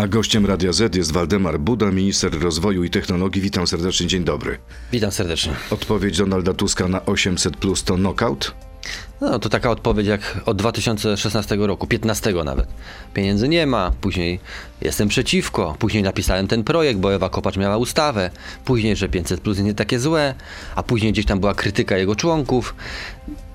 A gościem Radia Z jest Waldemar Buda, minister rozwoju i technologii. Witam serdecznie, dzień dobry. Witam serdecznie. Odpowiedź Donalda Tuska na 800 plus to knockout? No to taka odpowiedź jak od 2016 roku, 15 nawet. Pieniędzy nie ma, później jestem przeciwko, później napisałem ten projekt, bo Ewa Kopacz miała ustawę, później, że 500 plus jest nie takie złe, a później gdzieś tam była krytyka jego członków.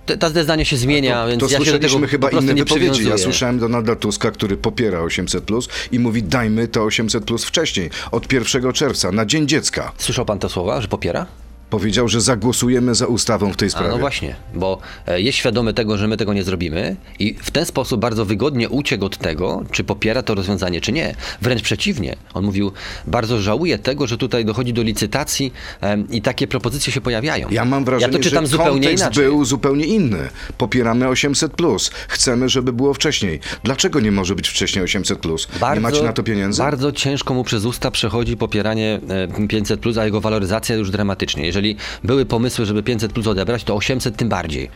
Te, te zdanie się zmienia, to, więc to ja do tego słyszeliśmy chyba inne wypowiedzi. Ja słyszałem Donalda Tuska, który popiera 800 plus i mówi dajmy to 800 plus wcześniej, od 1 czerwca, na Dzień Dziecka. Słyszał pan te słowa, że popiera? Powiedział, że zagłosujemy za ustawą w tej A sprawie. no właśnie, bo e, jest świadomy tego, że my tego nie zrobimy i w ten sposób bardzo wygodnie uciekł od tego, czy popiera to rozwiązanie, czy nie. Wręcz przeciwnie. On mówił, bardzo żałuję tego, że tutaj dochodzi do licytacji em, i takie propozycje się pojawiają. Ja mam wrażenie, ja to czytam że zupełnie inaczej. był zupełnie inny. Popieramy 800 plus. Chcemy, żeby było wcześniej. Dlaczego nie może być wcześniej 800 plus? Nie macie na to pieniędzy? Bardzo ciężko mu przez usta przechodzi popieranie e, 500, plus, a jego waloryzacja już dramatycznie. Jeżeli były pomysły, żeby 500 plus odebrać, to 800 tym bardziej.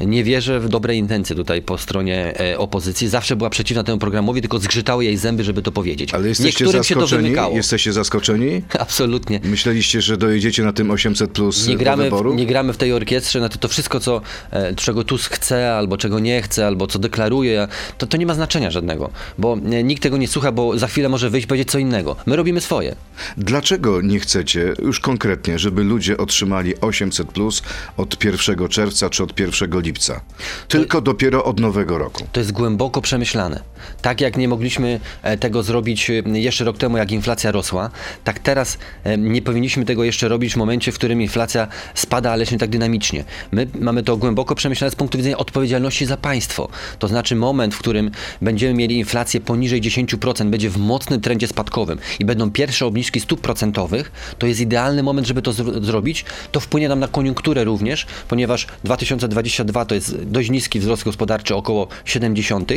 Nie wierzę w dobre intencje tutaj po stronie e, opozycji. Zawsze była przeciwna temu programowi, tylko zgrzytały jej zęby, żeby to powiedzieć. Ale jesteście Niektórym się to zaskoczeni? wymykało. Jesteście zaskoczeni? Absolutnie. Myśleliście, że dojedziecie na tym 800 plus Nie do gramy, wyboru? w, nie gramy w tej orkiestrze, na to, to wszystko, co, e, czego Tusk chce, albo czego nie chce, albo co deklaruje, to, to nie ma znaczenia żadnego, bo e, nikt tego nie słucha, bo za chwilę może wyjść i powiedzieć co innego. My robimy swoje. Dlaczego nie chcecie już konkretnie, żeby ludzie otrzymali 800 plus od 1 czerwca czy od 1 lipca? Tylko dopiero od nowego roku. To jest głęboko przemyślane. Tak jak nie mogliśmy e, tego zrobić e, jeszcze rok temu, jak inflacja rosła, tak teraz e, nie powinniśmy tego jeszcze robić w momencie, w którym inflacja spada, ale nie tak dynamicznie. My mamy to głęboko przemyślane z punktu widzenia odpowiedzialności za państwo. To znaczy moment, w którym będziemy mieli inflację poniżej 10%, będzie w mocnym trendzie spadkowym i będą pierwsze obniżki stóp procentowych, to jest idealny moment, żeby to zro- zrobić. To wpłynie nam na koniunkturę również, ponieważ 2022 to jest dość niski wzrost gospodarczy, około 70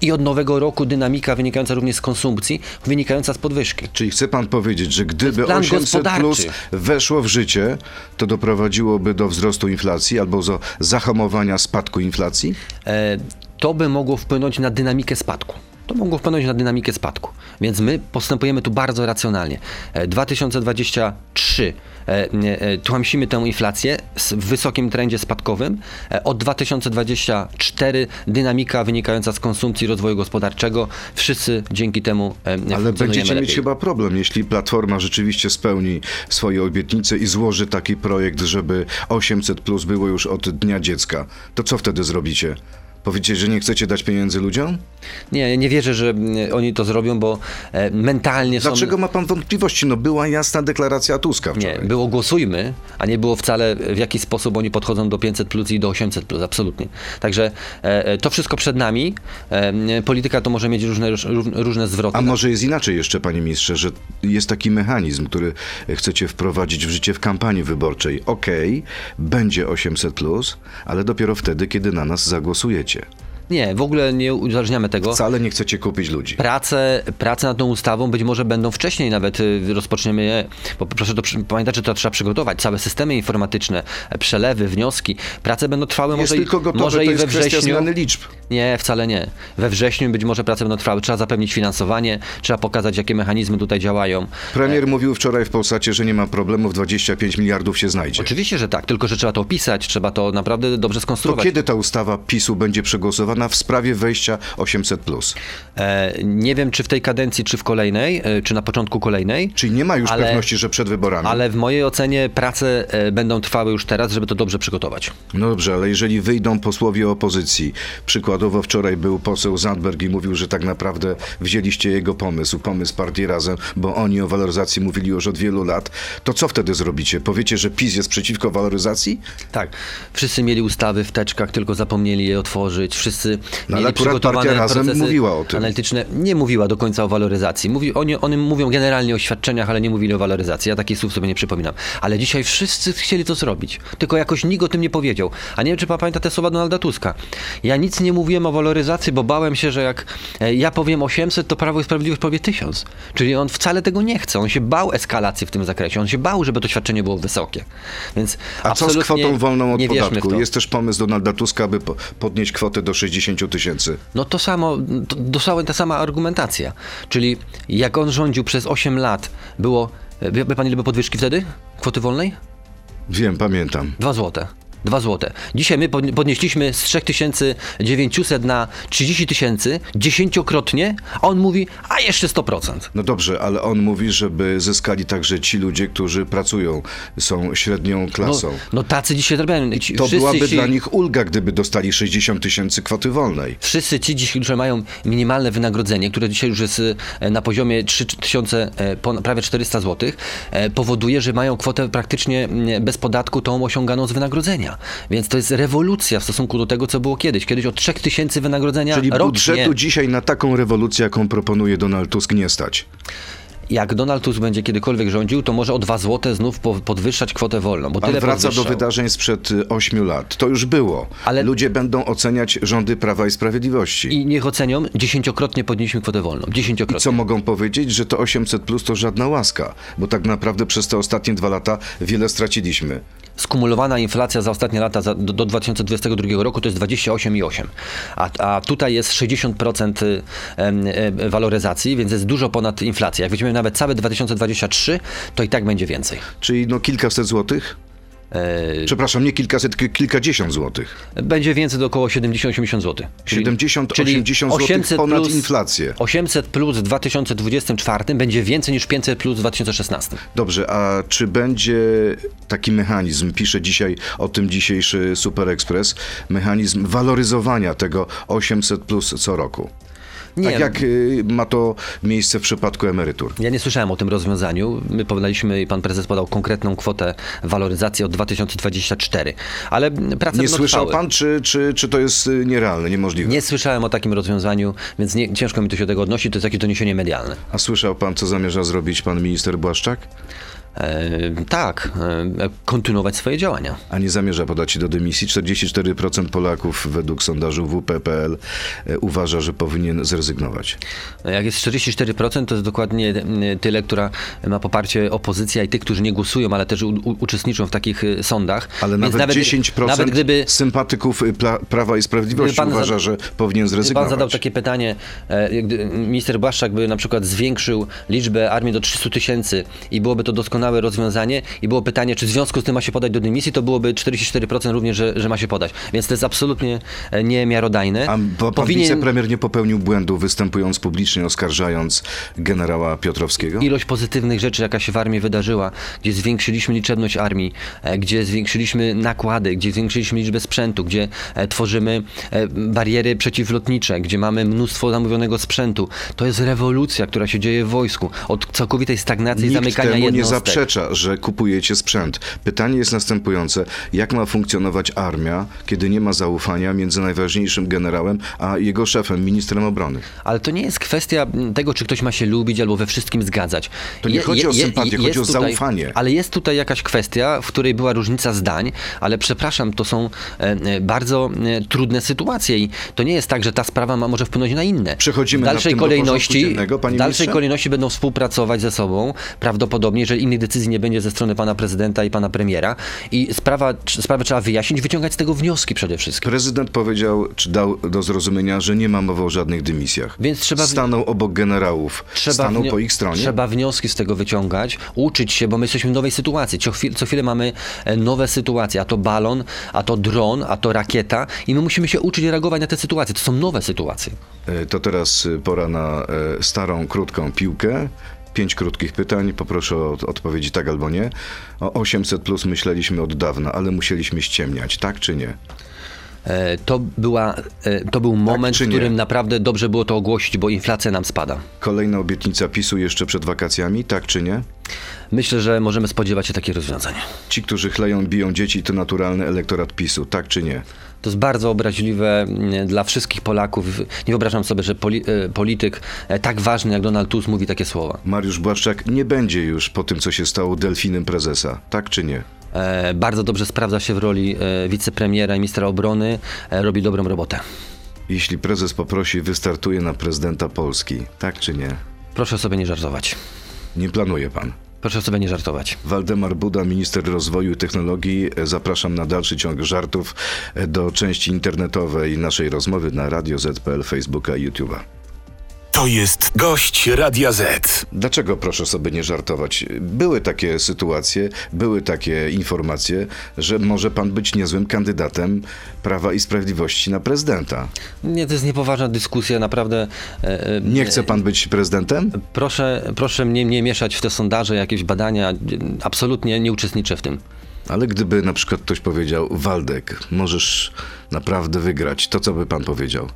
i od nowego roku dynamika wynikająca również z konsumpcji, wynikająca z podwyżki. Czyli chce pan powiedzieć, że gdyby plan 800 gospodarczy. plus weszło w życie, to doprowadziłoby do wzrostu inflacji albo do zahamowania spadku inflacji? E, to by mogło wpłynąć na dynamikę spadku. To mogło wpłynąć na dynamikę spadku. Więc my postępujemy tu bardzo racjonalnie. E, 2023 e, nie, e, tłamsimy tę inflację w wysokim trendzie spadkowym. E, Od 2024 dynamika wynikająca z konsumpcji rozwoju gospodarczego. Wszyscy dzięki temu e, Ale będziecie mieć lepiej. chyba problem, jeśli Platforma rzeczywiście spełni swoje obietnice i złoży taki projekt, żeby 800 plus było już od Dnia Dziecka. To co wtedy zrobicie? Powiecie, że nie chcecie dać pieniędzy ludziom? Nie, nie wierzę, że mm, oni to zrobią, bo e, mentalnie są... Dlaczego ma pan wątpliwości? No była jasna deklaracja Tuska Nie, wczoraj. było głosujmy, a nie było wcale w jaki sposób oni podchodzą do 500 plus i do 800 plus, absolutnie. Także e, e, to wszystko przed nami. Polityka to może mieć różne, róż- różne zwroty. A może jest inaczej jeszcze, panie ministrze, że jest taki mechanizm, który chcecie wprowadzić w życie w kampanii wyborczej. Okej, będzie 800 plus, ale dopiero wtedy, kiedy na nas zagłosujecie. Nie, w ogóle nie uzależniamy tego. Wcale nie chcecie kupić ludzi. Prace, prace nad tą ustawą być może będą wcześniej nawet y, rozpoczniemy je, bo proszę to pamiętać, że to trzeba przygotować, całe systemy informatyczne, e, przelewy, wnioski, prace będą trwały Jest może, tylko i, gotowe, może to i we wrześniu. zmiany liczb. Nie, wcale nie. We wrześniu być może prace będą trwały. Trzeba zapewnić finansowanie, trzeba pokazać, jakie mechanizmy tutaj działają. Premier mówił wczoraj w Polsacie, że nie ma problemów, 25 miliardów się znajdzie. Oczywiście, że tak, tylko że trzeba to opisać, trzeba to naprawdę dobrze To skonstruować. kiedy ta ustawa PiSu będzie przegłosowana w sprawie wejścia 800 plus? E, nie wiem, czy w tej kadencji, czy w kolejnej, e, czy na początku kolejnej. Czyli nie ma już Ale- pewności, że przed wyborami. Ale w mojej ocenie prace e, będą trwały już teraz, żeby to dobrze przygotować. No dobrze, ale jeżeli wyjdą posłowie opozycji, przykładowo wczoraj był poseł Zandberg i mówił, że tak naprawdę wzięliście jego pomysł, pomysł partii Razem, bo oni o waloryzacji mówili już od wielu lat, to co wtedy zrobicie? Powiecie, że PiS jest przeciwko waloryzacji? Tak. Wszyscy mieli ustawy w teczkach, tylko zapomnieli je otworzyć. Wszyscy No, ale mieli akurat przygotowane procesy mówiła o tym. analityczne. Nie mówiła do końca o waloryzacji. Mówi, oni, oni mówią generalnie o świadczeniach, ale nie mówili o waloryzacji. Ja takich słów sobie nie przypominam. Ale dzisiaj wszyscy chcieli to zrobić. Tylko jakoś nikt o tym nie powiedział. A nie wiem, czy pan pamięta te słowa Donalda Tuska. Ja nic nie mówiłem o waloryzacji, bo bałem się, że jak e, ja powiem 800, to Prawo i Sprawiedliwość powie 1000. Czyli on wcale tego nie chce. On się bał eskalacji w tym zakresie. On się bał, żeby to świadczenie było wysokie. Więc A co z kwotą wolną od podatku? Jest też pomysł Donalda Tuska, aby po- podnieść kwotę do 60 60 tysięcy. No to samo, to, dosłownie ta sama argumentacja. Czyli jak on rządził przez 8 lat, było, wie, pan ile podwyżki wtedy? Kwoty wolnej? Wiem, pamiętam. 2 złote. 2 złote. Dzisiaj my podnie- podnieśliśmy z 3900 na 30 tysięcy, dziesięciokrotnie, a on mówi, a jeszcze 100%. No dobrze, ale on mówi, żeby zyskali także ci ludzie, którzy pracują, są średnią No, klasą. no tacy dzisiaj. Ci, to byłaby ci, dla nich ulga, gdyby dostali 60 tysięcy kwoty wolnej. Wszyscy ci dziś, którzy mają minimalne wynagrodzenie, które dzisiaj już jest e, na poziomie 3000, e, prawie 400 zł, e, powoduje, że mają kwotę praktycznie mm, bez podatku tą osiąganą z wynagrodzenia. Więc to jest rewolucja w stosunku do tego, co było kiedyś. Kiedyś od 3000 wynagrodzenia Czyli rocznie. budżetu dzisiaj na taką rewolucję, jaką proponuje Donald Tusk, nie stać. Jak Donald Tusk będzie kiedykolwiek rządził, to może o 2 zł znów po- podwyższać kwotę wolną. Bo Pan tyle wraca do wydarzeń sprzed 8 lat. To już było. Ale- Ludzie będą oceniać rządy Prawa i Sprawiedliwości. I niech ocenią, dziesięciokrotnie podnieśliśmy kwotę wolną. Dziesięciokrotnie. Co mogą powiedzieć, że to 800 plus to żadna łaska, bo tak naprawdę przez te ostatnie dwa lata wiele straciliśmy. skumulowana inflacja za ostatnie lata za, do, do 2022 roku to jest 28,8. A, a tutaj jest 60% y, e, waloryzacji, więc jest dużo ponad inflacją. Jak weźmiemy nawet całe 2023, to i tak będzie więcej. Czyli no kilkaset złotych? E, Przepraszam, nie kilkaset, kilkadziesiąt złotych. będzie więcej do około 70-80 zł. 70-80 złotych ponad inflację. 800 plus w 2024 będzie więcej niż 500 plus w 2016. Dobrze, a czy będzie taki mechanizm, pisze dzisiaj o tym dzisiejszy Super Express, mechanizm waloryzowania tego 800 plus co roku? Nie, Tak jak y, ma to miejsce w przypadku emerytur. Ja nie słyszałem o tym rozwiązaniu. My podaliśmy i pan prezes podał konkretną kwotę waloryzacji od 2024. Ale prace Nie słyszał trwały. pan, czy, czy, czy to jest y, nierealne, niemożliwe? Nie słyszałem o takim rozwiązaniu, więc nie, ciężko mi to się do tego odnosić. To jest jakieś doniesienie medialne. A słyszał pan, co zamierza zrobić pan minister Błaszczak? Tak, kontynuować swoje działania. A nie zamierza podać się do dymisji. 44% Polaków według sondażu WP.pl e, uważa, że powinien zrezygnować. Jak jest 44%, to jest dokładnie e, tyle, która ma poparcie opozycja i tych, którzy nie głosują, ale też uczestniczą w takich e, sądach. Ale Więc nawet, 10% Nawet gdyby sympatyków Prawa i Sprawiedliwości uważa, że powinien zrezygnować. Pan zadał takie pytanie, gdy minister Błaszczak by na przykład zwiększył liczbę armii do 300 tysięcy i byłoby to doskonałe rozwiązanie i było pytanie, czy w związku z tym ma się podać do dymisji, to byłoby 44% również, że, że ma się podać. Więc to jest absolutnie e, niemiarodajne. A bo pan wicepremier nie popełnił błędu, występując publicznie, oskarżając generała Piotrowskiego? ilość pozytywnych rzeczy, jaka się w armii wydarzyła, gdzie zwiększyliśmy liczebność armii, e, gdzie zwiększyliśmy nakłady, gdzie zwiększyliśmy liczbę sprzętu, gdzie e, tworzymy bariery przeciwlotnicze, gdzie mamy mnóstwo zamówionego sprzętu. To jest rewolucja, która się dzieje w wojsku. Od całkowitej stagnacji i Nikt zamykania temu nie jednostek. Zaprzecza, że kupujecie sprzęt. Pytanie jest następujące. Jak ma funkcjonować armia, kiedy nie ma zaufania między najważniejszym generałem a jego szefem, ministrem obrony? Ale to nie jest kwestia tego, czy ktoś ma się lubić albo we wszystkim zgadzać. To nie chodzi o sympatię, chodzi o tutaj, zaufanie. Ale jest tutaj jakaś kwestia, w której była różnica zdań, ale przepraszam, to są e, e, bardzo e, trudne sytuacje i to nie jest tak, że ta sprawa ma, może wpłynąć na inne. Przechodzimy w dalszej tym do kolejności, dziennego, W dalszej kolejności będą współpracować ze sobą, prawdopodobnie, jeżeli innych decyzji nie będzie ze strony pana prezydenta i pana premiera i sprawa, sprawę trzeba wyjaśnić, wyciągać z tego wnioski przede wszystkim. Prezydent powiedział, czy dał do zrozumienia, że nie ma mowy o żadnych dymisjach. Więc trzeba Stanął obok generałów. Stanął wnio- po ich stronie. Trzeba wnioski z tego wyciągać, uczyć się, bo my jesteśmy w nowej sytuacji. Co, chwil, co chwilę mamy e, nowe sytuacje, a to balon, a to dron, a to rakieta i my musimy się uczyć reagować na te sytuacje. To są nowe sytuacje. E, To teraz y, pora na e, starą, krótką piłkę. Pięć krótkich pytań, poproszę o odpowiedzi tak albo nie. O 800 plus myśleliśmy od dawna, ale musieliśmy ściemniać, tak czy nie? E, To, była, e, to był moment, czy w nie? którym naprawdę dobrze było to ogłosić, bo inflacja nam spada. Kolejna obietnica PiSu jeszcze przed wakacjami, tak czy nie? Myślę, że możemy spodziewać się takich rozwiązań. Ci, którzy chleją, biją dzieci, to naturalny elektorat PiSu, tak czy nie? To jest bardzo obraźliwe mm, dla wszystkich Polaków. Nie wyobrażam sobie, że poli, e, polityk e, tak ważny jak Donald Tusk mówi takie słowa. Mariusz Błaszczak nie będzie już po tym, co się stało delfinem prezesa, tak czy nie? E, bardzo dobrze sprawdza się w roli e, wicepremiera i ministra obrony, e, robi dobrą robotę. Jeśli prezes poprosi, wystartuje na prezydenta Polski, tak czy nie? Proszę sobie nie żartować. Nie planuje pan. Proszę sobie nie żartować. Waldemar Buda, minister rozwoju i technologii. Zapraszam na dalszy ciąg żartów do części internetowej naszej rozmowy na Radio ZPL, Facebooka i YouTube'a. To jest gość Radia Z. Dlaczego proszę sobie nie żartować? Były takie sytuacje, były takie informacje, że może pan być niezłym kandydatem Prawa i Sprawiedliwości na prezydenta. Nie, to jest niepoważna dyskusja, naprawdę. e, e, Nie chce pan być prezydentem? Proszę, proszę mnie nie mieszać w te sondaże, jakieś badania. Absolutnie nie uczestniczę w tym. Ale gdyby na przykład ktoś powiedział, Waldek, możesz naprawdę wygrać, to co by pan powiedział?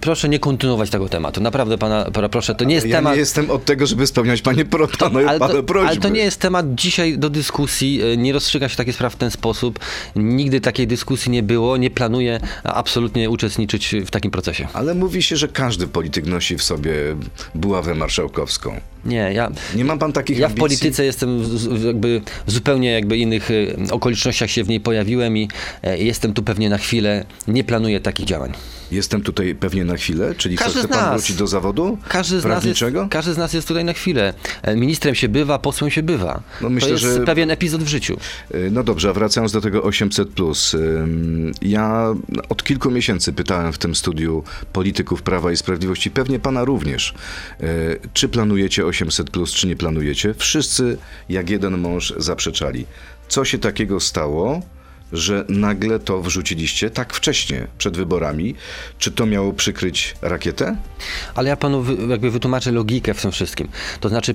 Proszę nie kontynuować tego tematu. Naprawdę pana, pana proszę, to nie jest ja temat. nie jestem od tego, żeby spełniać panie, pro, panu, ale, to, prośby. ale to nie jest temat dzisiaj do dyskusji. e, Nie rozstrzyga się takich spraw w ten sposób. Nigdy takiej dyskusji nie było. Nie planuję absolutnie uczestniczyć w takim procesie. Ale mówi się, że każdy polityk nosi w sobie buławę marszałkowską. Nie, ja. Nie ma pan takich Ja w ambicji? polityce jestem z- jakby w zupełnie jakby innych e, okolicznościach się w niej pojawiłem i e, jestem tu pewnie na chwilę. Nie planuję takich działań. Jestem tutaj pewnie na chwilę, czyli Każdy chce pan nas. wrócić do zawodu Każdy z, nas jest, każdy z nas jest tutaj na chwilę. E, Ministrem się bywa, posłem się bywa. No myślę, to jest że- pewien epizod w życiu. Y, No dobrze, a wracając do tego 800. ym, Ja od kilku miesięcy pytałem w tym studiu polityków Prawa i Sprawiedliwości, pewnie pana również, y, czy planujecie 800, czy nie planujecie. Wszyscy jak jeden mąż zaprzeczali. Co się takiego stało? Że nagle to wrzuciliście tak wcześnie, przed wyborami. Czy to miało przykryć rakietę? Ale ja panu jakby wytłumaczę logikę w tym wszystkim. To znaczy,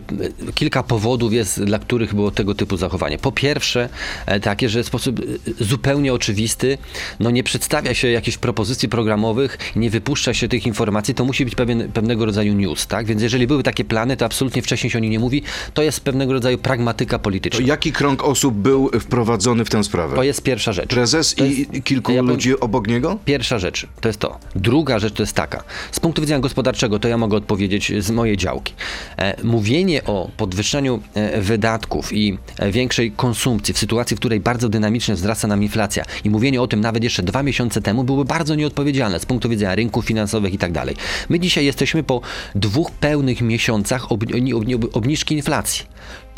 e, kilka powodów jest, dla których było tego typu zachowanie. Po pierwsze, e, takie, że w sposób e, zupełnie oczywisty, no nie przedstawia się jakichś propozycji programowych, nie wypuszcza się tych informacji, to musi być pewien, pewnego rodzaju news, tak? Więc jeżeli były takie plany, to absolutnie wcześniej się o nich nie mówi. To jest pewnego rodzaju pragmatyka To polityczna. jaki krąg osób był wprowadzony w tę sprawę? To jest pierwsza rzecz. Prezes jest- i kilku ja powiem- ludzi obok niego? Pierwsza rzecz to jest to. Druga rzecz to jest taka. Z punktu widzenia gospodarczego to ja mogę odpowiedzieć z mojej działki. E, mówienie o podwyższeniu e, wydatków i e, większej konsumpcji w sytuacji, w której bardzo dynamicznie wzrasta nam inflacja i mówienie o tym nawet jeszcze dwa miesiące temu były bardzo nieodpowiedzialne z punktu widzenia rynków finansowych i tak dalej. My dzisiaj jesteśmy po dwóch pełnych miesiącach ob, ob, obniżki inflacji.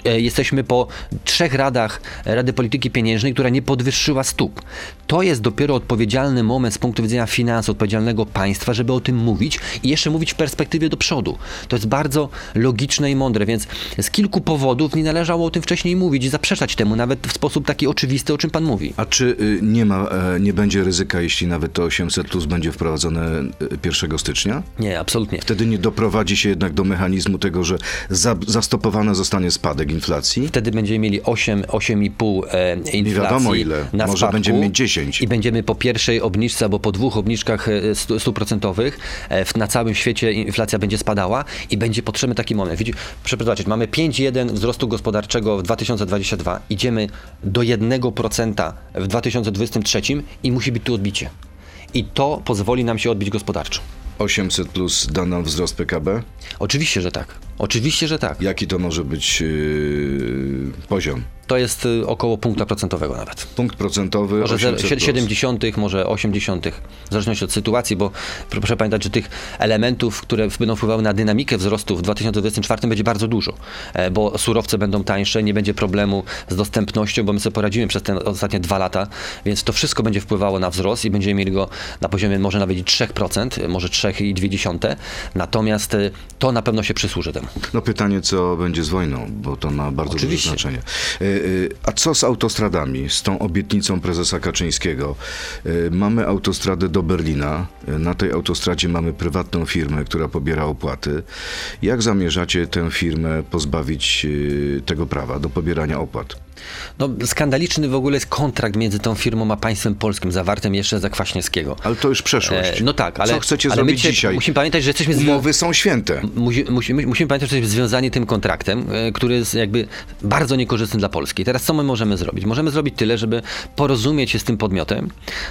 E, Jesteśmy po trzech radach Rady Polityki Pieniężnej, która nie podwyższyła stóp. To jest dopiero odpowiedzialny moment z punktu widzenia finansów, odpowiedzialnego państwa, żeby o tym mówić i jeszcze mówić w perspektywie do przodu. To jest bardzo logiczne i mądre, więc z kilku powodów nie należało o tym wcześniej mówić i zaprzeczać temu, nawet w sposób taki oczywisty, o czym pan mówi. A czy y, nie ma, e, nie będzie ryzyka, jeśli nawet to 800 plus będzie wprowadzone y, 1 stycznia? Nie, absolutnie. Wtedy nie doprowadzi się jednak do mechanizmu tego, że za, zastopowana zostanie spadek inflacji? Wtedy będziemy mieli 8, 8,5 e, inflacji wiadomo ile. na Może będziemy mieć 10. I będziemy po pierwszej obniżce albo po dwóch obniżkach e, stu- stóp procentowych e, na całym świecie inflacja będzie spadała i będzie potrzebny taki moment. Widzi, zobaczyć, mamy 5,1 wzrostu gospodarczego w 2022, idziemy do 1% w 2023 i musi być tu odbicie. I to pozwoli nam się odbić gospodarczo. 800 plus da nam wzrost PKB? Oczywiście, że tak. Oczywiście, że tak. Jaki to może być y, poziom? To jest y, około punkta procentowego nawet. Punkt procentowy Może 800 plus. 70, może 80, w zależności od sytuacji, bo proszę pamiętać, że tych elementów, które będą wpływały na dynamikę wzrostu w 2024 będzie bardzo dużo, e, bo surowce będą tańsze, nie będzie problemu z dostępnością, bo my sobie poradzimy przez te ostatnie dwa lata, więc to wszystko będzie wpływało na wzrost i będziemy mieli go na poziomie może nawet i 3%, e, może 3,2%, natomiast e, to na pewno się przysłuży temu. No pytanie, co będzie z wojną, bo to ma bardzo Oczywiście. duże znaczenie. Y, y, A co z autostradami, z tą obietnicą prezesa Kaczyńskiego? Y, Mamy autostradę do Berlina. Na tej autostradzie mamy prywatną firmę, która pobiera opłaty. Jak zamierzacie tę firmę pozbawić tego prawa do pobierania opłat? No, skandaliczny w ogóle jest kontrakt między tą firmą a państwem polskim, zawartym jeszcze za Kwaśniewskiego. Ale to już przeszłość. E, no tak, ale, Co chcecie ale zrobić dzisiaj, dzisiaj? Musimy pamiętać, że jesteśmy Umowy są święte. Musi, musimy, musimy pamiętać, że jesteśmy związani tym kontraktem, e, który jest jakby bardzo niekorzystny dla Polski. Teraz co my możemy zrobić? Możemy zrobić tyle, żeby porozumieć się z tym podmiotem,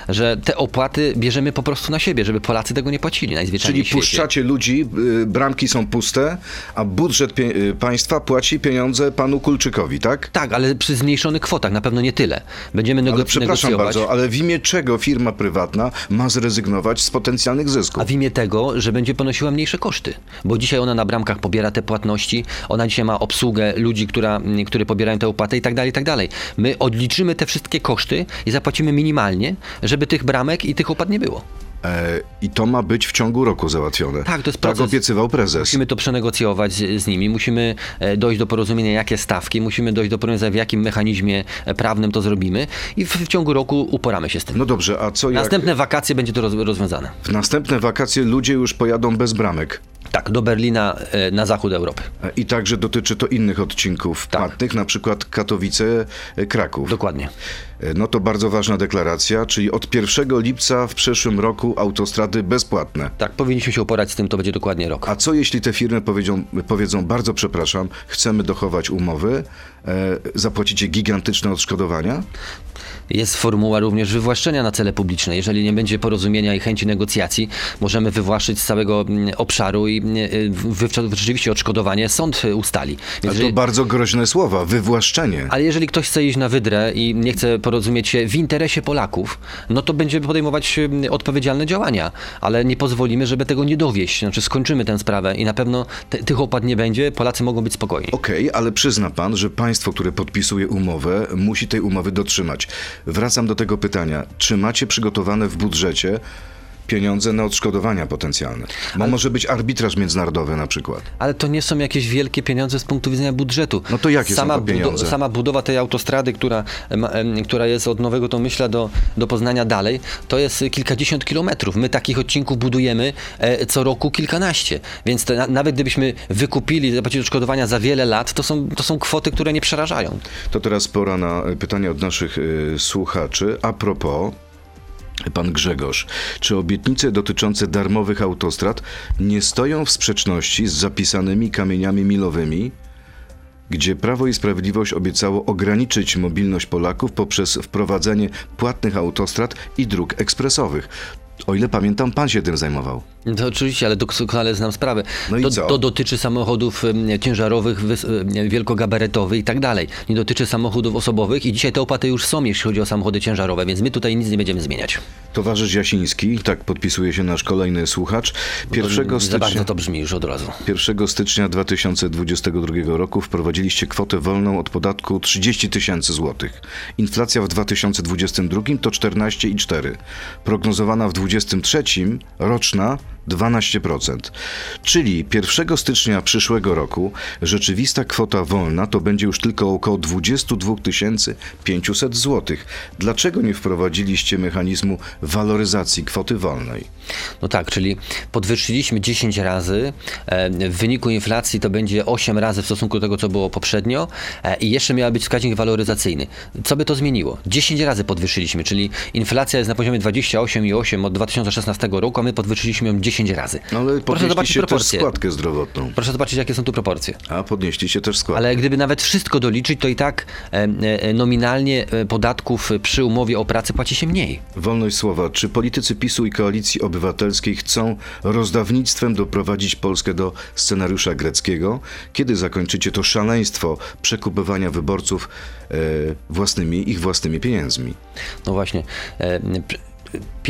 że te opłaty bierzemy po prostu na siebie, żeby Polacy tego nie płacili najzwyczajniej Czyli puszczacie ludzi, y, bramki są puste, a budżet y, państwa płaci pieniądze panu Kulczykowi, tak? Tak, ale przy przy zmniejszonych kwotach, na pewno nie tyle. Będziemy nego- Ale przepraszam negocjować. bardzo, ale w imię czego firma prywatna ma zrezygnować z potencjalnych zysków? A w imię tego, że będzie ponosiła mniejsze koszty. Bo dzisiaj ona na bramkach pobiera te płatności, ona dzisiaj ma obsługę ludzi, która, którzy pobierają te opłaty i tak dalej, i tak dalej. My odliczymy te wszystkie koszty i zapłacimy minimalnie, żeby tych bramek i tych opłat nie było. E, I to ma być w ciągu roku załatwione. Tak, to jest Tak proces. obiecywał prezes. Musimy to przenegocjować z, z nimi, musimy e, dojść do porozumienia, jakie stawki, musimy dojść do porozumienia, w jakim mechanizmie e, prawnym to zrobimy i w, w ciągu roku uporamy się z tym. No dobrze, a co jak Następne wakacje będzie to roz, rozwiązane. w następne wakacje ludzie już pojadą bez bramek? Tak, do Berlina e, na zachód Europy. I także dotyczy to innych odcinków Tak. płatnych, na przykład Katowice, e, Kraków. Dokładnie. E, No to bardzo ważna deklaracja, czyli od 1 lipca w przyszłym roku autostrady bezpłatne. Tak, powinniśmy się uporać z tym, to będzie dokładnie rok. A co jeśli te firmy powiedzą, powiedzą bardzo przepraszam, chcemy dochować umowy, e, zapłacicie gigantyczne odszkodowania? Jest formuła również wywłaszczenia na cele publiczne. Jeżeli nie będzie porozumienia i chęci negocjacji, możemy wywłaszczyć z całego obszaru i y, rzeczywiście odszkodowanie sąd ustali. Więc Ale to jeżeli- bardzo groźne słowa, wywłaszczenie. Ale jeżeli ktoś chce iść na wydrę i nie chce porozumieć się w interesie Polaków, no to będziemy podejmować odpowiedzialne działania, ale nie pozwolimy, żeby tego nie dowieść. Znaczy skończymy tę sprawę i na pewno te, tych opłat nie będzie, Polacy mogą być spokojni. Okej, ale przyzna pan, że państwo, które podpisuje umowę, musi tej umowy dotrzymać. Wracam do tego pytania. Czy macie przygotowane w budżecie pieniądze na odszkodowania potencjalne? Bo może być arbitraż międzynarodowy na przykład. Ale to nie są jakieś wielkie pieniądze z punktu widzenia budżetu. No to jakie są sama to pieniądze? sama budowa tej autostrady, która, ma, która jest od Nowego Tomyśla do, do Poznania dalej, to jest kilkadziesiąt kilometrów. My takich odcinków budujemy e, co roku kilkanaście. Więc te, na, nawet gdybyśmy wykupili, zapłacili odszkodowania za wiele lat, to są, to są kwoty, które nie przerażają. To teraz pora na e, pytania od naszych y, słuchaczy. A propos, pan Grzegorz, czy obietnice dotyczące darmowych autostrad nie stoją w sprzeczności z zapisanymi kamieniami milowymi? Gdzie Prawo i Sprawiedliwość obiecało ograniczyć mobilność Polaków poprzez wprowadzenie płatnych autostrad i dróg ekspresowych. O ile pamiętam, pan się tym zajmował. To oczywiście, ale doskonale znam sprawę. No i to, to dotyczy samochodów ciężarowych, wielkogabarytowych i tak dalej. Nie dotyczy samochodów osobowych i dzisiaj te opłaty już są, jeśli chodzi o samochody ciężarowe, więc my tutaj nic nie będziemy zmieniać. Towarzysz Jasiński, tak podpisuje się nasz kolejny słuchacz. 1 Za stycznia... bardzo to brzmi już od razu. 1 stycznia 2022 roku wprowadziliście kwotę wolną od podatku 30 tysięcy złotych. Inflacja w 2022 to 14,4. Prognozowana w 2023 roczna 12%. Czyli 1 stycznia przyszłego roku rzeczywista kwota wolna to będzie już tylko około 22 500 złotych. Dlaczego nie wprowadziliście mechanizmu waloryzacji kwoty wolnej? No tak, czyli podwyższyliśmy 10 razy, e, w wyniku inflacji to będzie 8 razy w stosunku do tego, co było poprzednio e, i jeszcze miał być wskaźnik waloryzacyjny. Co by to zmieniło? 10 razy podwyższyliśmy, czyli inflacja jest na poziomie 28,8 od 2016 roku, a my podwyższyliśmy ją 10 razy. No ale Proszę zobaczyć proporcje. składkę zdrowotną. Proszę zobaczyć, jakie są tu proporcje. A podnieśliście też składkę. Ale gdyby nawet wszystko doliczyć, to i tak e, e, nominalnie e, podatków przy umowie o pracę płaci się mniej. Wolność słowa. Czy politycy PiSu i Koalicji Obywatelskiej chcą rozdawnictwem doprowadzić Polskę do scenariusza greckiego? Kiedy zakończycie to szaleństwo przekupywania wyborców e, własnymi, ich własnymi pieniędzmi? No właśnie. e,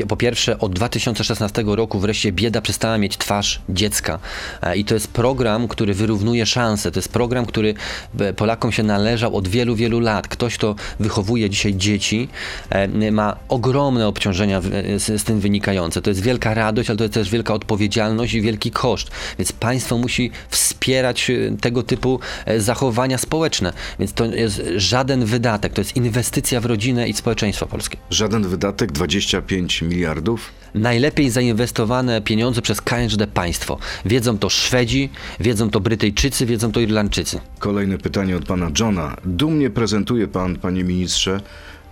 Po pierwsze, od 2016 roku wreszcie bieda przestała mieć twarz dziecka. E, I to jest program, który wyrównuje szanse. To jest program, który e, Polakom się należał od wielu, wielu lat. Ktoś, kto wychowuje dzisiaj dzieci, e, ma ogromne obciążenia z, z tym wynikające. To jest wielka radość, ale to jest też wielka odpowiedzialność i wielki koszt. Więc państwo musi wspierać tego typu zachowania społeczne. Więc to jest żaden wydatek, to jest inwestycja w rodzinę i społeczeństwo polskie. Żaden wydatek 25 miliardów? Najlepiej zainwestowane pieniądze przez KND państwo. Wiedzą to Szwedzi, wiedzą to Brytyjczycy, wiedzą to Irlandczycy. Kolejne pytanie od pana Johna. Dumnie prezentuje pan, panie ministrze,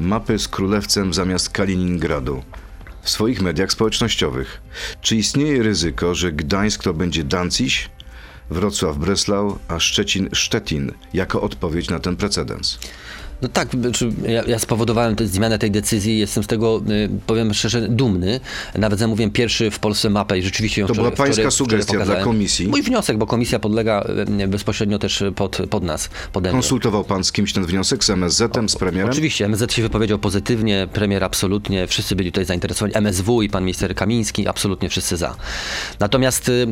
mapy z królewcem zamiast Kaliningradu. W swoich mediach społecznościowych. Czy istnieje ryzyko, że Gdańsk to będzie Danciś, Wrocław Breslau, a Szczecin Szczetin jako odpowiedź na ten precedens? No tak, ja, ja spowodowałem tę zmianę tej decyzji, jestem z tego, y, powiem szczerze, dumny. Nawet zamówiłem pierwszy w Polsce mapę i rzeczywiście ją To była wczoraj- pańska wczoraj- wczoraj sugestia dla pokazałem. komisji? Mój wniosek, bo komisja podlega y, bezpośrednio też pod, pod nas, pode mnie. Konsultował pan z kimś ten wniosek, z MSZ-em, z premierem? Oczywiście, MSZ się wypowiedział pozytywnie, premier absolutnie, wszyscy byli tutaj zainteresowani, MSW i pan minister Kamiński, absolutnie wszyscy za. Natomiast y,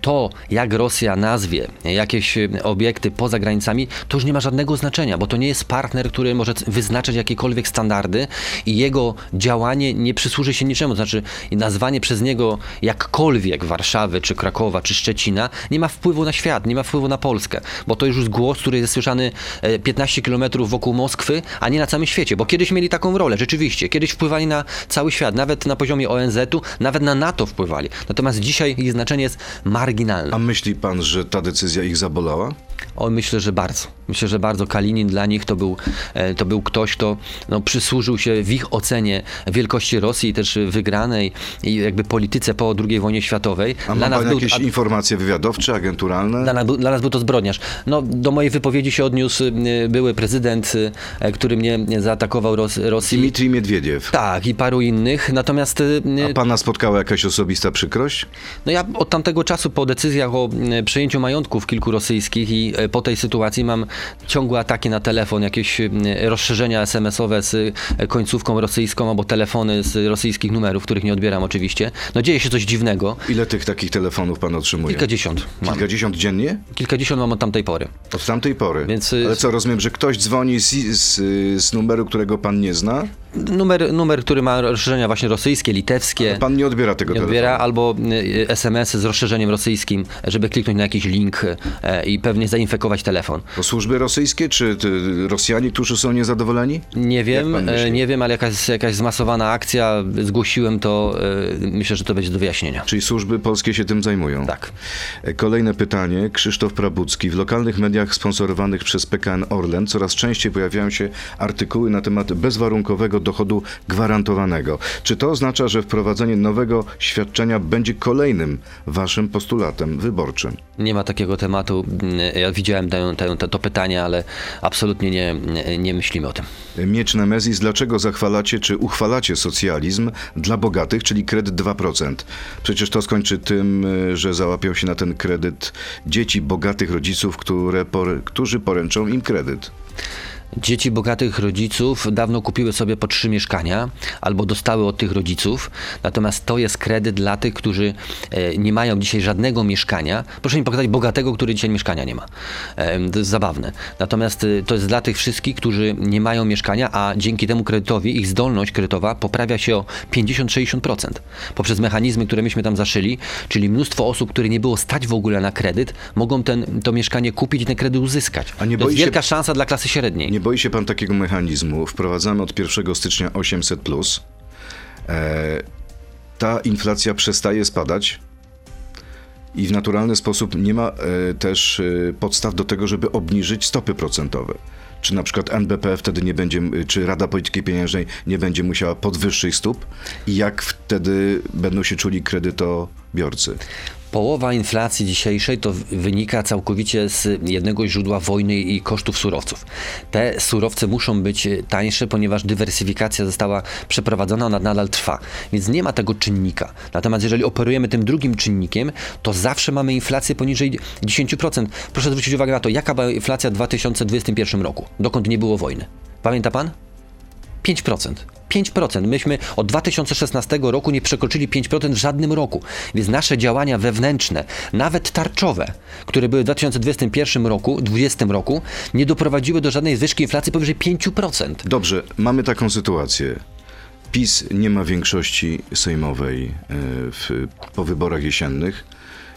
to, jak Rosja nazwie jakieś obiekty poza granicami, to już nie ma żadnego znaczenia, bo to nie jest partner, który może wyznaczać jakiekolwiek standardy i jego działanie nie przysłuży się niczemu. Znaczy, nazwanie przez niego jakkolwiek Warszawy, czy Krakowa, czy Szczecina nie ma wpływu na świat, nie ma wpływu na Polskę, bo to już jest głos, który jest słyszany e, 15 kilometrów wokół Moskwy, a nie na całym świecie, bo kiedyś mieli taką rolę, rzeczywiście, kiedyś wpływali na cały świat, nawet na poziomie ONZ-u, nawet na NATO wpływali. Natomiast dzisiaj ich znaczenie jest marginalne. A myśli pan, że ta decyzja ich zabolała? O, myślę, że bardzo. Myślę, że bardzo Kalinin dla nich to był, e, to był ktoś, kto no, przysłużył się w ich ocenie wielkości Rosji też wygranej i jakby polityce po II wojnie światowej. A ma pan jakieś a- informacje wywiadowcze, agenturalne? dla nas, był- dla nas był to zbrodniarz. No, do mojej wypowiedzi się odniósł były prezydent, y, który mnie zaatakował Ros Rosji. Dmitrij Miedwiediew. Tak, i paru innych. Natomiast y, A pana spotkała jakaś osobista przykrość? no ja od tamtego czasu po decyzjach o e, przejęciu majątków kilku rosyjskich i e, po tej sytuacji mam ciągłe ataki na telefon, jakieś e, rozszerzenia SMS-owe z e, końcówką rosyjską albo telefony z rosyjskich numerów, których nie odbieram oczywiście. No dzieje się coś dziwnego. Ile tych takich telefonów pan otrzymuje? Kilkadziesiąt mam. Kilkadziesiąt dziennie? Kilkadziesiąt mam od tamtej pory. Od tamtej pory. Więc, y, Ale co, rozumiem, że ktoś dzwoni z, z, z numeru, którego pan nie zna? Numer, numer, który ma rozszerzenia właśnie rosyjskie, litewskie. Pan nie odbiera tego nie telefonu. odbiera, albo y, SMS z rozszerzeniem rosyjskim, żeby kliknąć na jakiś link e, i pewnie zainfekować telefon. To służby rosyjskie, czy ty, Rosjanie, którzy są niezadowoleni? Nie wiem, myśli? nie wiem, ale jakaś, jakaś zmasowana akcja, zgłosiłem to, myślę, że to będzie do wyjaśnienia. Czyli służby polskie się tym zajmują? Tak. E, Kolejne pytanie. Krzysztof Prabucki. W lokalnych mediach sponsorowanych przez PKN Orlen coraz częściej pojawiają się artykuły na temat bezwarunkowego dochodu gwarantowanego. Czy to oznacza, że wprowadzenie nowego świadczenia będzie kolejnym waszym postulatem wyborczym? Nie ma takiego tematu. Ja widziałem tę, tę, to pytanie, ale absolutnie nie, nie, nie myślimy o tym. Miecz Nemezis, dlaczego zachwalacie czy uchwalacie socjalizm dla bogatych, czyli kredyt 2%? Przecież to skończy tym, że załapią się na ten kredyt dzieci bogatych rodziców, które, por- którzy poręczą im kredyt. Dzieci bogatych rodziców dawno kupiły sobie po trzy mieszkania albo dostały od tych rodziców, natomiast to jest kredyt dla tych, którzy e, nie mają dzisiaj żadnego mieszkania. Proszę mi pokazać bogatego, który dzisiaj mieszkania nie ma. To jest zabawne. Natomiast e, to jest dla tych wszystkich, którzy nie mają mieszkania, a dzięki temu kredytowi ich zdolność kredytowa poprawia się o 50-60% poprzez mechanizmy, które myśmy tam zaszyli, czyli mnóstwo osób, które nie było stać w ogóle na kredyt, mogą ten, to mieszkanie kupić i ten kredyt uzyskać. A nie to jest się- wielka szansa dla klasy średniej. Nie boi się pan takiego mechanizmu? Wprowadzamy od 1 stycznia 800. Plus. E, ta inflacja przestaje spadać. I w naturalny sposób nie ma e, też e, podstaw do tego, żeby obniżyć stopy procentowe. Czy na przykład NBP wtedy nie będzie, czy Rada Polityki Pieniężnej nie będzie musiała podwyższyć stóp? I jak wtedy będą się czuli Połowa inflacji dzisiejszej to wynika całkowicie z jednego źródła wojny i kosztów surowców. Te surowce muszą być tańsze, ponieważ dywersyfikacja została przeprowadzona, ona nadal trwa. Więc nie ma tego czynnika. Natomiast jeżeli operujemy tym drugim czynnikiem, to zawsze mamy inflację poniżej 10%. Proszę zwrócić uwagę na to, jaka była inflacja w 2021 roku, dokąd nie było wojny. Pamięta pan? 5%. 5%. Myśmy od 2016 roku nie przekroczyli 5% w żadnym roku. Więc nasze działania wewnętrzne, nawet tarczowe, które były w 2021 roku, 2020 roku, nie doprowadziły do żadnej zwyżki inflacji powyżej 5%. Dobrze, mamy taką sytuację. PiS nie ma większości sejmowej e, w, po wyborach jesiennych.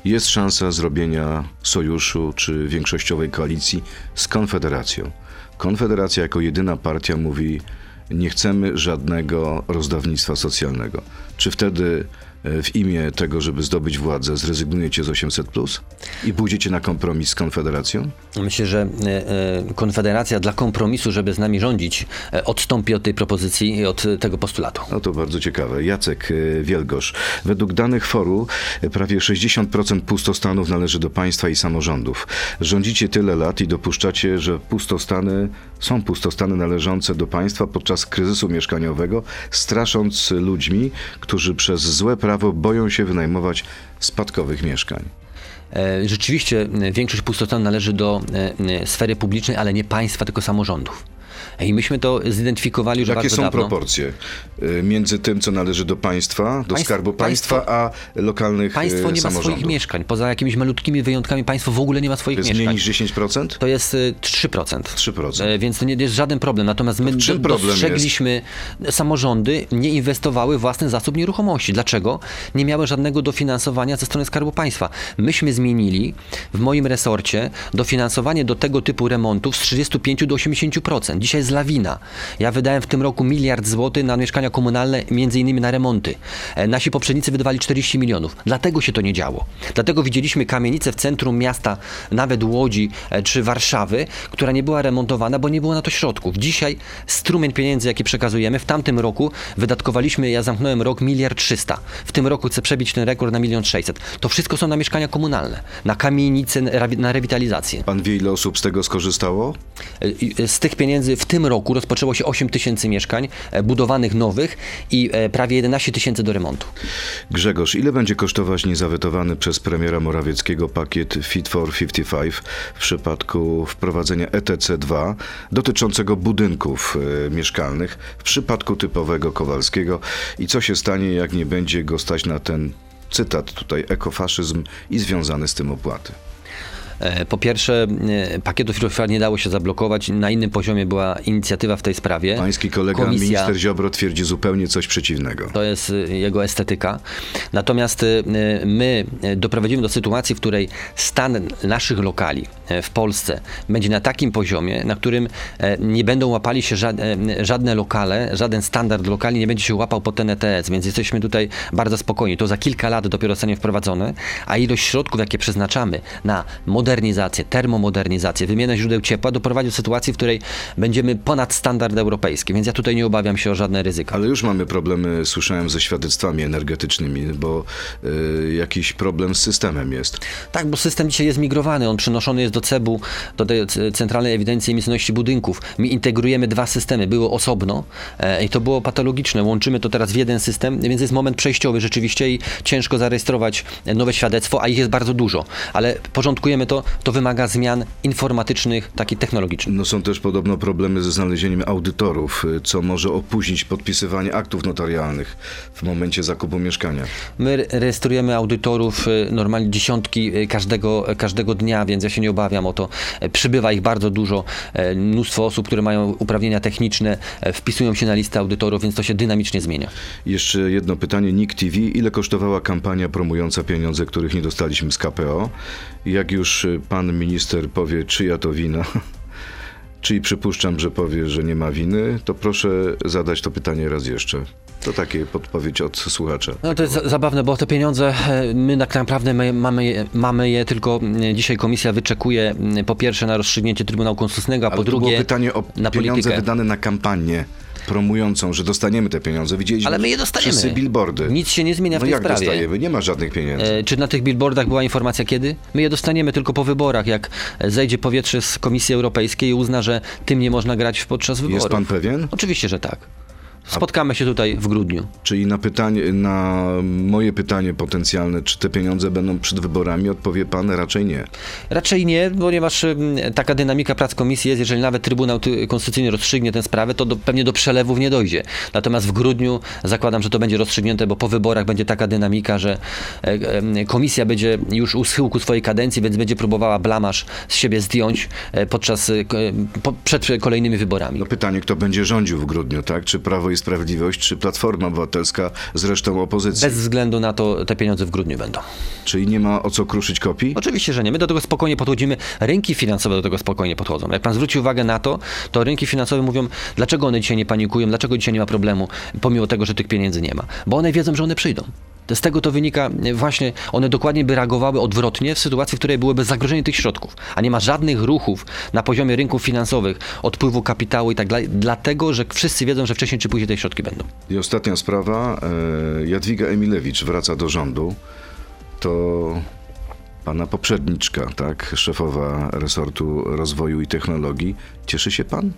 Jest szansa zrobienia sojuszu czy większościowej koalicji z Konfederacją. Konfederacja jako jedyna partia mówi: Nie chcemy żadnego rozdawnictwa socjalnego. Czy wtedy e, w imię tego, żeby zdobyć władzę, zrezygnujecie z 800 plus i pójdziecie na kompromis z Konfederacją? Myślę, że e, e, Konfederacja dla kompromisu, żeby z nami rządzić, odstąpi od tej propozycji i od tego postulatu. No to bardzo ciekawe. Jacek Wielgosz. Według danych foru prawie 60% pustostanów należy do państwa i samorządów. Rządzicie tyle lat i dopuszczacie, że pustostany są pustostany należące do państwa podczas kryzysu mieszkaniowego, strasząc ludźmi, którzy przez złe prawo boją się wynajmować spadkowych mieszkań. E, Rzeczywiście e, większość pustostanów należy do e, sfery publicznej, ale nie państwa, tylko samorządów. I myśmy to zidentyfikowali już Jakie bardzo są dawno. proporcje y, między tym, co należy do państwa, do Państwo- skarbu państwa, a lokalnych Państwo y, nie ma swoich mieszkań. Poza jakimiś malutkimi wyjątkami państwo w ogóle nie ma To swoich jest mieszkań. mniej niż 10%? To jest y, 3%. 3%. E, Więc to nie jest żaden problem. Natomiast my do- dostrzegliśmy, samorządy nie inwestowały własny zasób nieruchomości. Dlaczego? Nie miały żadnego dofinansowania ze strony Skarbu Państwa. Myśmy zmienili w moim resorcie dofinansowanie do tego typu remontów z 35 do 80%. Dzisiaj jest lawina. Ja wydałem w tym roku miliard złotych na mieszkania komunalne, między innymi na remonty. E, Nasi poprzednicy wydawali 40 milionów. Dlatego się to nie działo. Dlatego widzieliśmy kamienice w centrum miasta, nawet Łodzi e, czy Warszawy, która nie była remontowana, bo nie było na to środków. Dzisiaj strumień pieniędzy, jaki przekazujemy, w tamtym roku wydatkowaliśmy, ja zamknąłem rok miliard 300. W tym roku chcę przebić ten rekord na milion 600. To wszystko są na mieszkania komunalne, na kamienice, na rewitalizację. Pan wie, ile osób z tego skorzystało? E, Z tych pieniędzy w tym roku rozpoczęło się 8 tysięcy mieszkań e, budowanych nowych i e, prawie 11 tysięcy do remontu. Grzegorz, ile będzie kosztować niezawetowany przez premiera Morawieckiego pakiet Fit for 55 w przypadku wprowadzenia ETC2 dotyczącego budynków e, mieszkalnych w przypadku typowego Kowalskiego i co się stanie, jak nie będzie go stać na ten cytat tutaj ekofaszyzm i związane z tym opłaty? E, Po pierwsze, e, pakietu Firofila nie dało się zablokować. Na innym poziomie była inicjatywa w tej sprawie. Pański kolega, Komisja- minister Ziobro, twierdzi zupełnie coś przeciwnego. To jest y, jego estetyka. Natomiast my doprowadzimy do sytuacji, w której stan naszych lokali w Polsce będzie na takim poziomie, na którym e, nie będą łapali się ża- e, żadne lokale, żaden standard lokali nie będzie się łapał pod ten ETS, więc jesteśmy tutaj bardzo spokojni. To za kilka lat dopiero zostanie wprowadzone, a ilość środków, jakie przeznaczamy na modernizację, termomodernizację, wymianę źródeł ciepła doprowadzi do sytuacji, w której będziemy ponad standard europejski, więc ja tutaj nie obawiam się o żadne ryzyka. Ale już mamy problemy, słyszałem, ze świadectwami energetycznymi, bo y, jakiś problem z systemem jest. Tak, bo system dzisiaj jest migrowany, on przenoszony jest do CEB-u, do Centralnej Ewidencji Emisyjności Budynków. My integrujemy dwa systemy, było osobno e, i to było patologiczne. Łączymy to teraz w jeden system, więc jest moment przejściowy rzeczywiście i ciężko zarejestrować nowe świadectwo, a ich jest bardzo dużo. Ale porządkujemy to, to wymaga zmian informatycznych, takich technologicznych. No są też podobno problemy ze znalezieniem audytorów, co może opóźnić podpisywanie aktów notarialnych w momencie zakupu mieszkania. My re- rejestrujemy audytorów y, normalnie dziesiątki y, każdego, każdego dnia, więc ja się nie obawiam o to. E, Przybywa ich bardzo dużo. E, Mnóstwo osób, które mają uprawnienia techniczne, e, wpisują się na listę audytorów, więc to się dynamicznie zmienia. Jeszcze jedno pytanie. NIK TV. Ile kosztowała kampania promująca pieniądze, których nie dostaliśmy z KPO? Jak już y, pan minister powie, czyja to wina, czyli przypuszczam, że powie, że nie ma winy, to proszę zadać to pytanie raz jeszcze. To takie podpowiedź od słuchacza. No to jest za- zabawne, bo te pieniądze e, my tak naprawdę my mamy, je, mamy je tylko dzisiaj komisja wyczekuje po pierwsze na rozstrzygnięcie Trybunału Konstytucyjnego, a Ale po to było drugie pytanie o na pieniądze politykę. wydane na kampanię promującą, że dostaniemy te pieniądze. Widzieliśmy Ale my je dostaniemy. wszyscy billboardy. Nic się nie zmienia w no tej jak sprawie. dostajemy? Nie ma żadnych pieniędzy. E, Czy na tych billboardach była informacja kiedy? My je dostaniemy tylko po wyborach, jak zejdzie powietrze z Komisji Europejskiej i uzna, że tym nie można grać podczas wyborów. Jest pan pewien? Oczywiście, że tak. Spotkamy się tutaj w grudniu. Czyli na pytanie, na moje pytanie potencjalne, czy te pieniądze będą przed wyborami, odpowie pan raczej nie. Raczej nie, ponieważ mm, taka dynamika prac komisji jest, jeżeli nawet Trybunał Ty- Konstytucyjny rozstrzygnie tę sprawę, to do, pewnie do przelewów nie dojdzie. Natomiast w grudniu zakładam, że to będzie rozstrzygnięte, bo po wyborach będzie taka dynamika, że e, e, komisja będzie już u schyłku swojej kadencji, więc będzie próbowała blamaż z siebie zdjąć e, podczas, po, przed kolejnymi wyborami. No pytanie, kto będzie rządził w grudniu, tak? Czy Prawo i Sprawiedliwość, czy Platforma Obywatelska z resztą opozycji? Bez względu na to te pieniądze w grudniu będą. Czyli nie ma o co kruszyć kopii? Oczywiście, że nie. My do tego spokojnie podchodzimy. Rynki finansowe do tego spokojnie podchodzą. Jak pan zwróci uwagę na to, to rynki finansowe mówią, dlaczego one dzisiaj nie panikują, dlaczego dzisiaj nie ma problemu, pomimo tego, że tych pieniędzy nie ma. Bo one wiedzą, że one przyjdą. Z tego to wynika właśnie, one dokładnie by reagowały odwrotnie w sytuacji, w której byłoby zagrożenie tych środków, a nie ma żadnych ruchów na poziomie rynków finansowych, odpływu kapitału i tak dalej, dlatego, że wszyscy wiedzą, że wcześniej czy później te środki będą. I ostatnia sprawa. e, Jadwiga Emilewicz wraca do rządu. To pana poprzedniczka, tak? Szefowa resortu rozwoju i technologii. Cieszy się pan?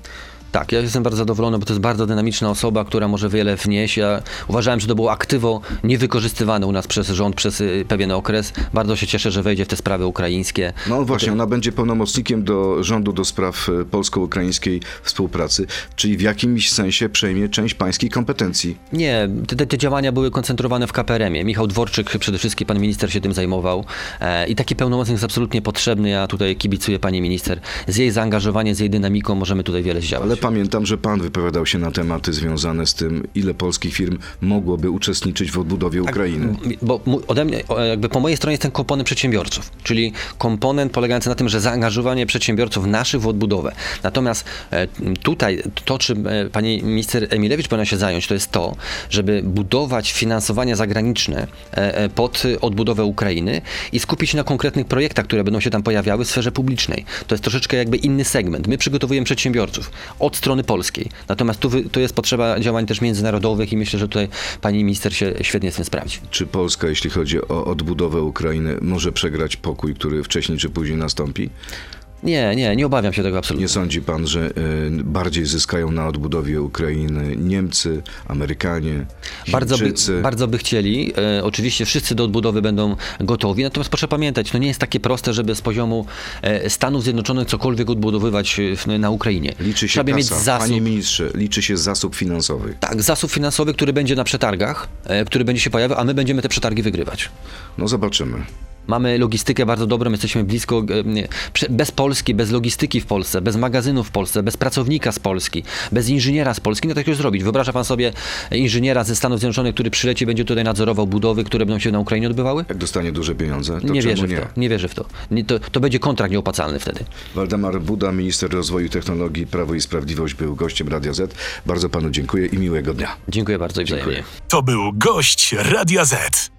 Tak, ja jestem bardzo zadowolony, bo to jest bardzo dynamiczna osoba, która może wiele wnieść. Ja uważałem, że to było aktywo niewykorzystywane u nas przez rząd przez y, pewien okres. Bardzo się cieszę, że wejdzie w te sprawy ukraińskie. No właśnie, ona będzie pełnomocnikiem do rządu do spraw e, polsko-ukraińskiej współpracy, czyli w jakimś sensie przejmie część pańskiej kompetencji. Nie, te, te działania były koncentrowane w KPRM-ie. Michał Dworczyk, przede wszystkim pan minister się tym zajmował e, i taki pełnomocnik jest absolutnie potrzebny. Ja tutaj kibicuję pani minister. Z jej zaangażowaniem, z jej dynamiką możemy tutaj wiele zdziałać. Ale pamiętam, że pan wypowiadał się na tematy związane z tym, ile polskich firm mogłoby uczestniczyć w odbudowie Ukrainy. Bo ode mnie, jakby po mojej stronie jest ten komponent przedsiębiorców, czyli komponent polegający na tym, że zaangażowanie przedsiębiorców naszych w odbudowę. Natomiast e, tutaj to, czym e, pani minister Emilewicz powinna się zająć, to jest to, żeby budować finansowania zagraniczne e, pod odbudowę Ukrainy i skupić się na konkretnych projektach, które będą się tam pojawiały w sferze publicznej. To jest troszeczkę jakby inny segment. My przygotowujemy przedsiębiorców od strony polskiej. Natomiast tu, tu jest potrzeba działań też międzynarodowych i myślę, że tutaj pani minister się świetnie z tym sprawdzi. Czy Polska, jeśli chodzi o odbudowę Ukrainy, może przegrać pokój, który wcześniej czy później nastąpi? Nie, nie, nie obawiam się tego absolutnie. Nie sądzi pan, że y, bardziej zyskają na odbudowie Ukrainy Niemcy, Amerykanie, Bardzo by, bardzo by chcieli. E, oczywiście wszyscy do odbudowy będą gotowi, natomiast proszę pamiętać, to nie jest takie proste, żeby z poziomu e, Stanów Zjednoczonych cokolwiek odbudowywać e, na Ukrainie. Liczy się Trzeba mieć kasa. zasób. Panie ministrze, liczy się zasób finansowy. Tak, zasób finansowy, który będzie na przetargach, e, który będzie się pojawiał, a my będziemy te przetargi wygrywać. No zobaczymy. Mamy logistykę bardzo dobrą, jesteśmy blisko. e, nie, Bez Polski, bez logistyki w Polsce, bez magazynów w Polsce, bez pracownika z Polski, bez inżyniera z Polski, no tak już zrobić. Wyobraża pan sobie inżyniera ze Stanów Zjednoczonych, który przyleci, będzie tutaj nadzorował budowy, które będą się na Ukrainie odbywały? Jak dostanie duże pieniądze, to nie wierzę w nie? to. Nie wierzę w to. Nie, to. To będzie kontrakt nieopłacalny wtedy. Waldemar Buda, minister rozwoju technologii, Prawo i Sprawiedliwość, był gościem Radia Z. Bardzo panu dziękuję i miłego dnia. Dziękuję bardzo i Dziękuję. To był gość Radia Z.